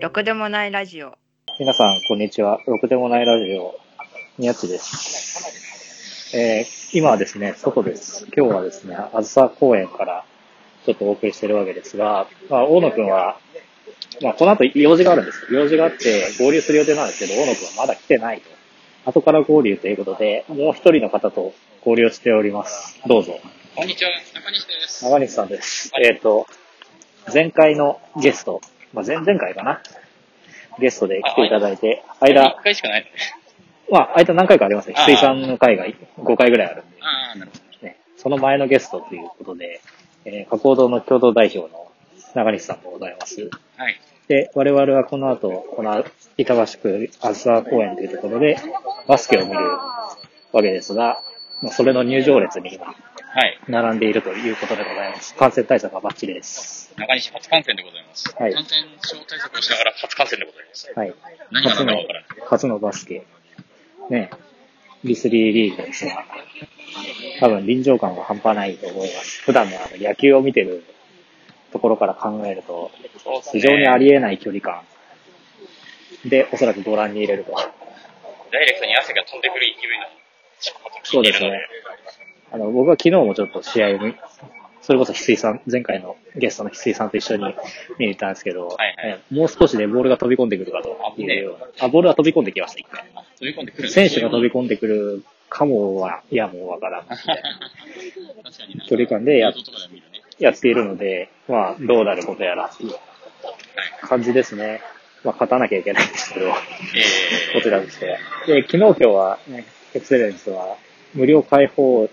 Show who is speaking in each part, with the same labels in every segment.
Speaker 1: ろくでもないラジオ。
Speaker 2: 皆さん、こんにちは。ろくでもないラジオ、宮地です。えー、今はですね、外です。今日はですね、あずさ公園からちょっとお送りしてるわけですが、まあ、大野くんは、まあ、この後用事があるんですよ。用事があって合流する予定なんですけど、大野くんはまだ来てないと。後から合流ということで、もう一人の方と合流しております。どうぞ。
Speaker 3: こんにちは、中西です。
Speaker 2: 長西さんです。えっ、と、前回のゲスト、まあ、前々回かな。ゲストで来ていただいて、間
Speaker 3: 1、回しかない。
Speaker 2: まあ、間何回かありますね。翡翠さんの回が5回ぐらいあるんで、
Speaker 3: ああ、なるほど。
Speaker 2: ね、その前のゲストということで、えー、加工堂の共同代表の中西さんでございます。
Speaker 3: はい。
Speaker 2: で、我々はこの後、この板橋区あずさ公園というところでバスケを見るわけですが、まあ、それの入場列に今、
Speaker 3: はい。
Speaker 2: 並んでいるということでございます。感染対策はバッチリです。
Speaker 3: 中西初観戦でございます。
Speaker 2: はい
Speaker 3: 感染症対策をしながら初観戦でございます。
Speaker 2: はい。
Speaker 3: 何が何だかわから？ない。
Speaker 2: 初のバスケ。ね、リスリーリーグですが、多分臨場感は半端ないと思います。普段のあの野球を見てるところから考えると、非常にありえない距離感で、おそらくご覧に入れると。
Speaker 3: ダイレクトに汗が飛んでくる勢いの
Speaker 2: そうですね。あの、僕は昨日もちょっと試合を見、それこそ翡翠さん、前回のゲストの翡翠さんと一緒に見に行ったんですけど、
Speaker 3: はいはい
Speaker 2: えもう少しでボールが飛び込んでくるかというような。あ、ボールは飛び込んできました、一回。
Speaker 3: あ飛び込んでくる
Speaker 2: 選手が飛び込んでくるかもは、いやもうわからん。距離感でや。やっているので、まあ、どうなることやらっていう
Speaker 3: はい。
Speaker 2: 感じですね。まあ、勝たなきゃいけないんですけど、
Speaker 3: え
Speaker 2: こちらとしては。で、昨日今日はね、エクセレンスは無料開放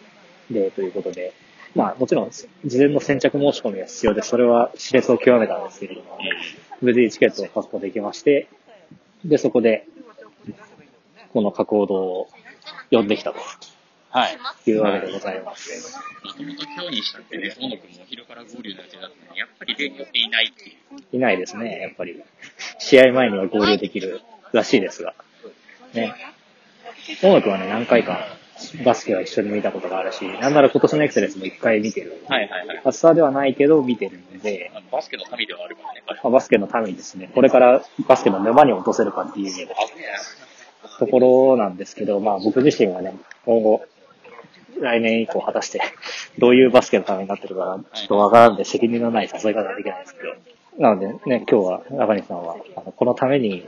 Speaker 2: デーということで、まあ、もちろん、事前の先着申し込みが必要で、それは熾烈を極めたんですけれども、無事チケットを確保できまして、で、そこで、この加工堂を呼んできたと
Speaker 3: ー、はい。
Speaker 2: いうわけでございます。
Speaker 3: もともと今日にしたってね、大野くんもお昼から合流の予定だったのに、やっぱり例によっていないっていう。
Speaker 2: いないですね、やっぱり。試合前には合流できるらしいですが。ね。大野くんはね、何回かバスケは一緒に見たことがあるし、なんなら今年のエクセレンスも一回見てる。
Speaker 3: はいはいはい。
Speaker 2: ハッサーではないけど見てるので、
Speaker 3: あのバスケの民ではあるからね、
Speaker 2: バスケのためにですね、これからバスケの沼に落とせるかっていうところなんですけど、まあ僕自身はね、今後、来年以降果たして どういうバスケのためになってるかちょっとわからんで責任のない誘い方はできないですけど。なのでね、今日は中西さんは、あのこのために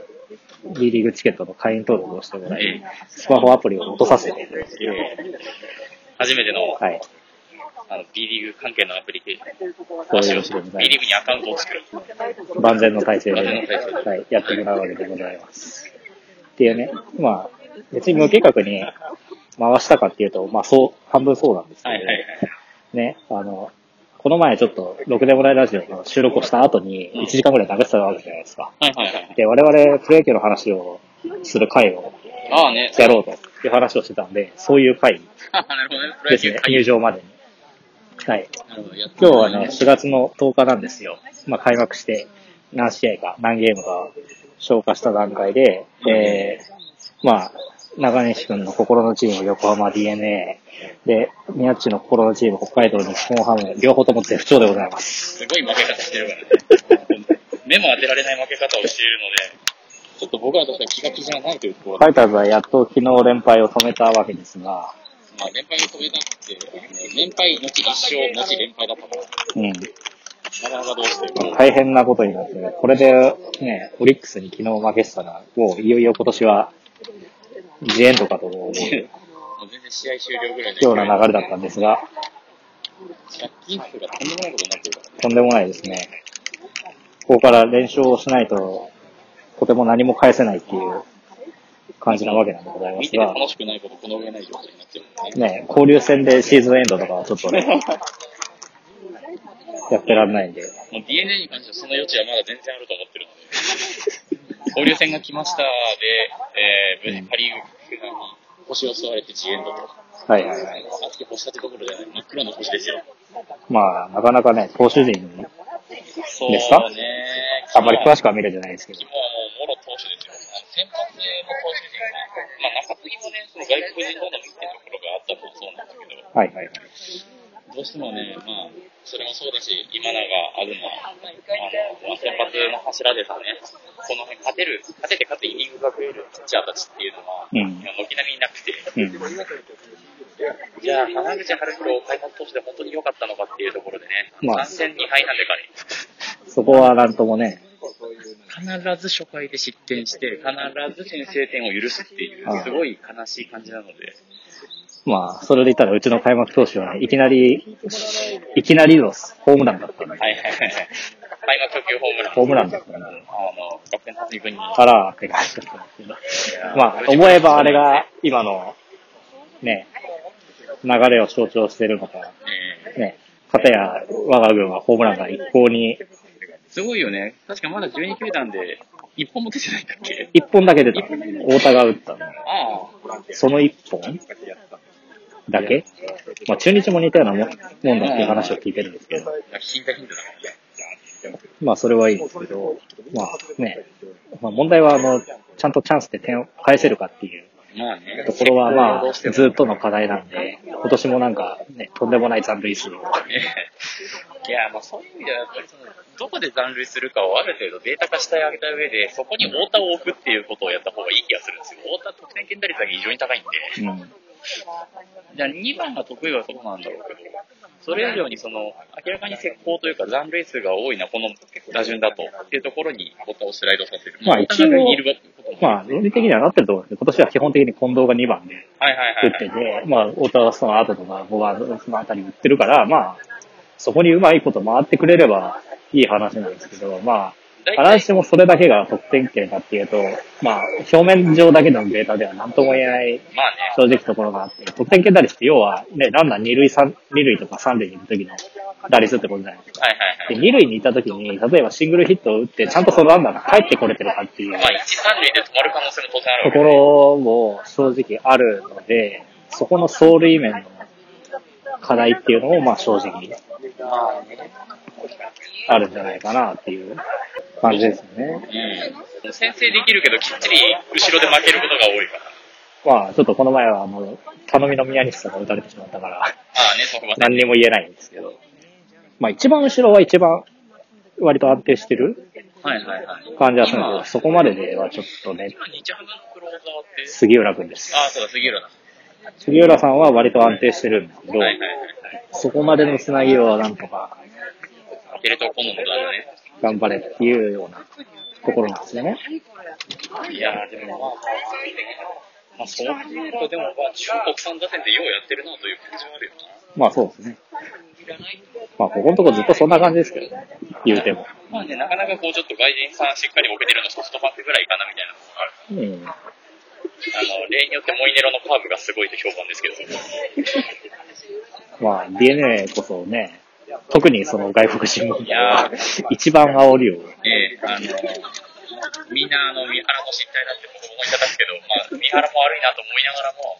Speaker 2: B リーグチケットの会員登録をしてもら
Speaker 3: え
Speaker 2: い、スマホアプリを落とさせて
Speaker 3: え初めての、
Speaker 2: はい。
Speaker 3: あの、B リーグ関係のアプリケーション。B
Speaker 2: い
Speaker 3: リーグにアカウントを作る。
Speaker 2: 万全の体制で、
Speaker 3: 万全の体制
Speaker 2: はい、やってもらうわけでございます。っていうね、まあ、別に無計画に回したかっていうと、まあそう、半分そうなんですけど、
Speaker 3: はいはいはい。
Speaker 2: ね、あの、この前ちょっと、ろくでもないラジオの収録をした後に、1時間ぐらい流してたわけじゃないですか。
Speaker 3: はいはいはい。
Speaker 2: で、我々、プロ野球の話をする回を
Speaker 3: ああね。
Speaker 2: やろうという話をしてたんで、そういう回
Speaker 3: あ なるほどね。プロ野球
Speaker 2: ですね、入場までに。はい。
Speaker 3: なるほど。やっ
Speaker 2: 今日はね、4月の10日なんですよ。まあ、開幕して、何試合か、何ゲームか消化した段階で、えー、まあ、中西くんの心のチーム、横浜 DNA、で、宮地の心のチーム、北海道日本ハム、両方とも絶不調でございます。
Speaker 3: すごい負け方してるからね。目も当てられない負け方をしているので、ちょっと僕らとしては気が気じゃないというところで、
Speaker 2: ファイターズはやっと昨日連敗を止めたわけですが、
Speaker 3: まあ連敗を止めたって、連敗後一勝後連敗だったから、
Speaker 2: うん、
Speaker 3: なかなかどうしてこう
Speaker 2: 大変なことになって、これでね、オリックスに昨日負けてたら、もういよいよ今年は、ジエンドかと思う
Speaker 3: もう全然試合終了ぐらいの
Speaker 2: ような流れだったんですが、
Speaker 3: 借金数がとんでもないことになってるからね。
Speaker 2: とんでもないですね。ここから連勝をしないと、とても何も返せないっていう感じなわけなんでございますが、
Speaker 3: 楽しくないことこの上ない状態になってるもんね。
Speaker 2: ね、交流戦でシーズンエンドとかはちょっとね、やってらんないんで、
Speaker 3: DNA に関してはその余地はまだ全然あると思ってるので、交流戦が来ましたで、えー、パリーグに星を吸われてジエンドと。
Speaker 2: はいはいはい。
Speaker 3: あって星立てどころじゃない、真っ黒の星ですよ。
Speaker 2: まあ、なかなかね、投手陣、
Speaker 3: そう
Speaker 2: ですか？
Speaker 3: ね。
Speaker 2: あんまり詳し
Speaker 3: く。
Speaker 2: くは見れてないですけど
Speaker 3: もう、もろ投手ですよ。先発の投手陣が、まあ中継ぎもね、その外国人好みっていうところがあったのもそうなんだけど、
Speaker 2: はいはいはい。
Speaker 3: どうしてもね、まあ、それもそうだし、今永、東、あの、まあ、先発の柱ですね。てる、勝ててかつイニングが増えるピッチャーたちっていうのは、
Speaker 2: うん。
Speaker 3: 今軒並みいなくて、
Speaker 2: うん。
Speaker 3: じゃあ、浜口春弘開幕投手で本当に良かったのかっていうところでね、
Speaker 2: まあ。
Speaker 3: 3戦2敗なんでかね、
Speaker 2: そこはなんともね、
Speaker 3: 必ず初回で失点して、必ず先制点を許すっていうすごい悲しい感じなので、
Speaker 2: まあ、それで言ったらうちの開幕投手は、ね、いきなり、いきなりのホームランだったんで、
Speaker 3: はいはいはい。開幕初球ホームラン。
Speaker 2: ホームランだったんで、
Speaker 3: あの、に。
Speaker 2: からって感じだったんですけど。まあ、思えばあれが今の、ね、流れを象徴してるのか、
Speaker 3: え
Speaker 2: ね、片や我が軍はホームランが一向に、
Speaker 3: ーすごいよね。確かまだ12球団で1本も出てないんだっけ？
Speaker 2: 一本だけ出た。太田が打ったの。
Speaker 3: ああ。
Speaker 2: その一本？だけ？まあ中日も似たようなもんだっていう話を聞いてるんですけど、
Speaker 3: ヒントヒントだからね。
Speaker 2: まあそれはいいんですけど、まあね、まあ問題はあの、ちゃんとチャンスで点を返せるかっていう
Speaker 3: まあね。
Speaker 2: ところはまあずっとの課題なんで、今年もなんかね、とんでもない残塁数を。
Speaker 3: いや、まあそういう意味では、やっぱりその、どこで残塁するかをある程度データ化してあげた上で、そこに太田を置くっていうことをやった方がいい気がするんですよ。太田得点圏打率が異常に高いんで。
Speaker 2: うん。
Speaker 3: じゃあ2番が得意はそうなんだろうけど、それ以上にその、明らかに石膏というか残塁数が多いな、この打順だと、っていうところに太田をスライドさせる。
Speaker 2: まあ
Speaker 3: 太田が上にいることも。
Speaker 2: まあ論理的にはなってると思うんですけど、今年は基本的に近藤が2番で打ってて、まあ太田はその後とか5番そのあたり打ってるから、まあ、そこにうまいこと回ってくれればいい話なんですけど、まあ、
Speaker 3: 大
Speaker 2: 必ずしもそれだけが得点圏かっていうと、まあ、表面上だけのデータでは何とも言えない
Speaker 3: まあね。
Speaker 2: 正直ところがあって、得点圏打率って要は、ね、ランナー二塁三、二塁とか三塁にいる時の打率ってことじゃないですか。
Speaker 3: はいはいはい。
Speaker 2: で、二塁にいた時に、例えばシングルヒットを打って、ちゃんとそのランナーが帰ってこれてるかっていう
Speaker 3: まあ、一三塁で止まる可能性も当然ある
Speaker 2: ところも正直あるので、そこの走塁面の課題っていうのも、まあ正直
Speaker 3: まあね。
Speaker 2: あるんじゃないかなっていう感じですよね。
Speaker 3: うん。先制できるけど、きっちり後ろで負けることが多いから。
Speaker 2: まあちょっとこの前は、あの、頼みの宮西さんが打たれてしまったから、
Speaker 3: まあね、そこはね。
Speaker 2: 何にも言えないんですけど。まあ一番後ろは一番割と安定してる
Speaker 3: はいはいはい。
Speaker 2: 感じはするんですけど、そこまでではちょっとね、杉浦君です。
Speaker 3: ああ、そうだ、杉浦だ。
Speaker 2: 杉浦さんは割と安定してるんですけど、
Speaker 3: はいはいはいはい。
Speaker 2: そこまでのつなぎをなんとか
Speaker 3: テレ東今度のだね。
Speaker 2: 頑張れっていうようなところなんですよね。
Speaker 3: いやー、でもまあ、まあ、そういうと、でも、まあ、中国産打線でようやってるなという感じはあるよな。
Speaker 2: まあそうですね。まあここのとこずっとそんな感じですけどね。言うても。
Speaker 3: まあね、なかなかこう、ちょっと外人さんしっかり置けてるのソフトバンクぐらいかなみたいなのがある。
Speaker 2: うん。
Speaker 3: あの、例によってモイネロのカーブがすごいと評判ですけど。
Speaker 2: まあ DNA こそね、特にその外国人問
Speaker 3: や
Speaker 2: は一番煽りを。
Speaker 3: ええあの、みんなあの、三原の失態だって僕思いたたくけど、まあ、三原も悪いなと思いながらも、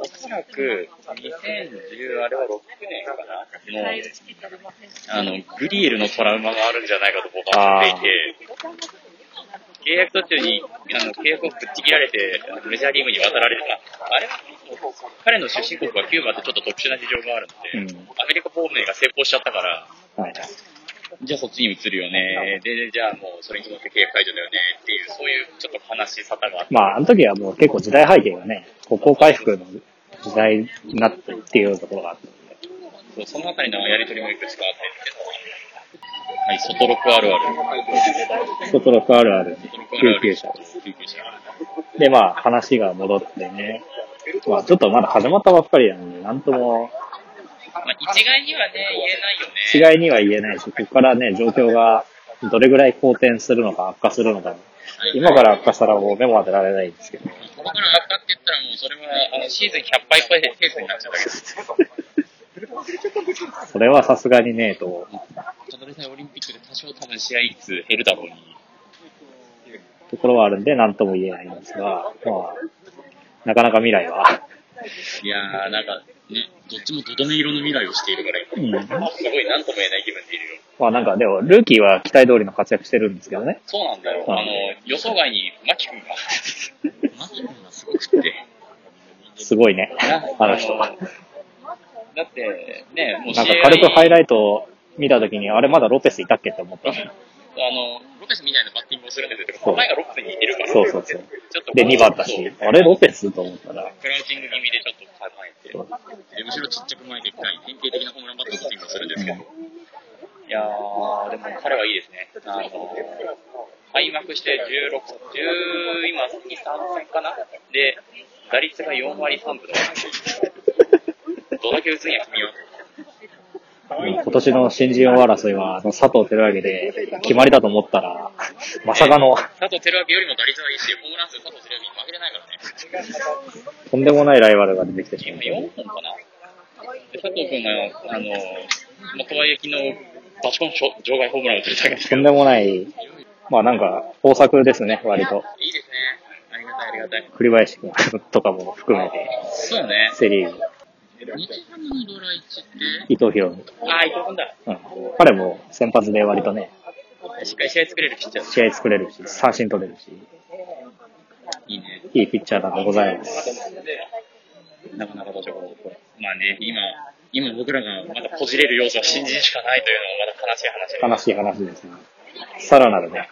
Speaker 3: おそらく、2010、あれは6年かなの、あの、グリエルのトラウマがあるんじゃないかと僕は思っていて、契約途中に、あの、契約をぶっちぎられて、メジャーリーグに渡られるか。あれは、彼の出身国はキューバってちょっと特殊な事情があるので、
Speaker 2: うん
Speaker 3: アメリカ亡命が成功しちゃったから、
Speaker 2: はい。
Speaker 3: じゃあそっちに移るよね。で、じゃあもうそれに伴って契約解除だよねっていう、そういうちょっと悲しい沙汰があって。
Speaker 2: まああの時はもう結構時代背景がね、国交回復の時代になってっていうところがあったんで。
Speaker 3: そうそのあたりのやりとりもいくつかあってっていうのははい、外ロックあるある。
Speaker 2: 外ロックあるある
Speaker 3: 外ロックあるある
Speaker 2: 救急車。
Speaker 3: 救急車。
Speaker 2: で、まあ話が戻ってね。まあちょっとまだ始まったばっかりなんで、なんとも
Speaker 3: まあ一概にはね、言えないよね。
Speaker 2: 一概には言えないし、ここからね、状況がどれぐらい好転するのか悪化するのか、今から悪化したらもう目も当てられないんですけど。
Speaker 3: ここから悪化って言ったらもうそれは、あの、シーズン100敗ペースになっちゃうだけど。
Speaker 2: それはさすがにねえと、
Speaker 3: ただでさえオリンピックで多少多分試合数減るだろうに。
Speaker 2: ところはあるんで、なんとも言えないんですが、まあ、なかなか未来は、
Speaker 3: いやー、なんか、ね、どっちもどどめ色の未来をしているから、今
Speaker 2: うん。
Speaker 3: すごい何とも言えない気分でいるよ。
Speaker 2: まあなんかでも、ルーキーは期待通りの活躍してるんですけどね。
Speaker 3: そうなんだよ。
Speaker 2: うん
Speaker 3: あの、予想外に、マキ君が、マキ君がすごくって。
Speaker 2: すごいね、あの人。
Speaker 3: だって、ね、もう
Speaker 2: なんか軽くハイライトを見たときに、あれまだロペスいたっけって思った。
Speaker 3: あの、ロペスみたいなバッティングをするんですけど、構えがロペスに似てるから、
Speaker 2: そうそうそう。
Speaker 3: ちょっと
Speaker 2: で、2番だし。あれロペスと思ったら、
Speaker 3: クラウチング気味でちょっと構えて、で後ろちっちゃく前で一回、典型的なホームランバッティングをするんですけど、いやー、でも彼はいいですね。あの、開幕して16、10、今、2、3戦かな。で、打率が4割3分とか。なんでどだけ打つんや、君は。
Speaker 2: 今年の新人王争いは、あの、佐藤輝明で決まりだと思ったら、まさかの、
Speaker 3: 佐藤輝明よりも打率はいいし、ホームラン数佐藤輝明に負けてないからね。
Speaker 2: とんでもないライバルが出てきてしま
Speaker 3: 今
Speaker 2: う。
Speaker 3: 4本かなで佐藤君が、あの、元は駅のバチコン場外ホームランを打ってるだけですけど。
Speaker 2: とんでもない、まあなんか、豊作ですね、割と。
Speaker 3: いいですね。ありがたいありがたい。
Speaker 2: 栗林君とかも含めて、
Speaker 3: そうね。
Speaker 2: セリーグ、
Speaker 3: 日ハムのドラ1って、
Speaker 2: 伊藤博美。
Speaker 3: ああ、伊藤君だ。
Speaker 2: うん。彼も先発で割とね、
Speaker 3: しっかり試合作れるピッチャー
Speaker 2: 試合作れるし、三振取れるし、
Speaker 3: いいね。
Speaker 2: いいピッチャーだとございます。
Speaker 3: なかなかどうしようまあね、今、今僕らがまだこじれる要素は新人しかないというのもまだ悲しい話で
Speaker 2: 悲しい話ですね。さらなるね、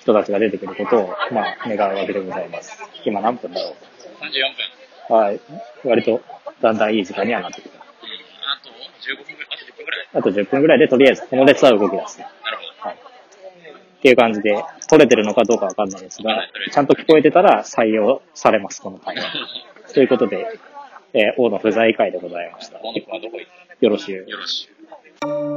Speaker 2: 人たちが出てくることを、まあ、願うわけでございます。今何分だろ
Speaker 3: 34分。
Speaker 2: う。はい。割と、だんだんいい時間にはなってきた。
Speaker 3: うん。あと15分ぐらい、あと10分ぐらい。
Speaker 2: あと10分ぐらいで、とりあえず、この列は動き出す。
Speaker 3: なるほど。
Speaker 2: はい。っていう感じで、取れてるのかどうかわかんないですが、ちゃんと聞こえてたら採用されます、この会話。ということで、えー王の不在会でございました。
Speaker 3: 大野君はどこ行く
Speaker 2: よろしゅう。
Speaker 3: のよろしゅう。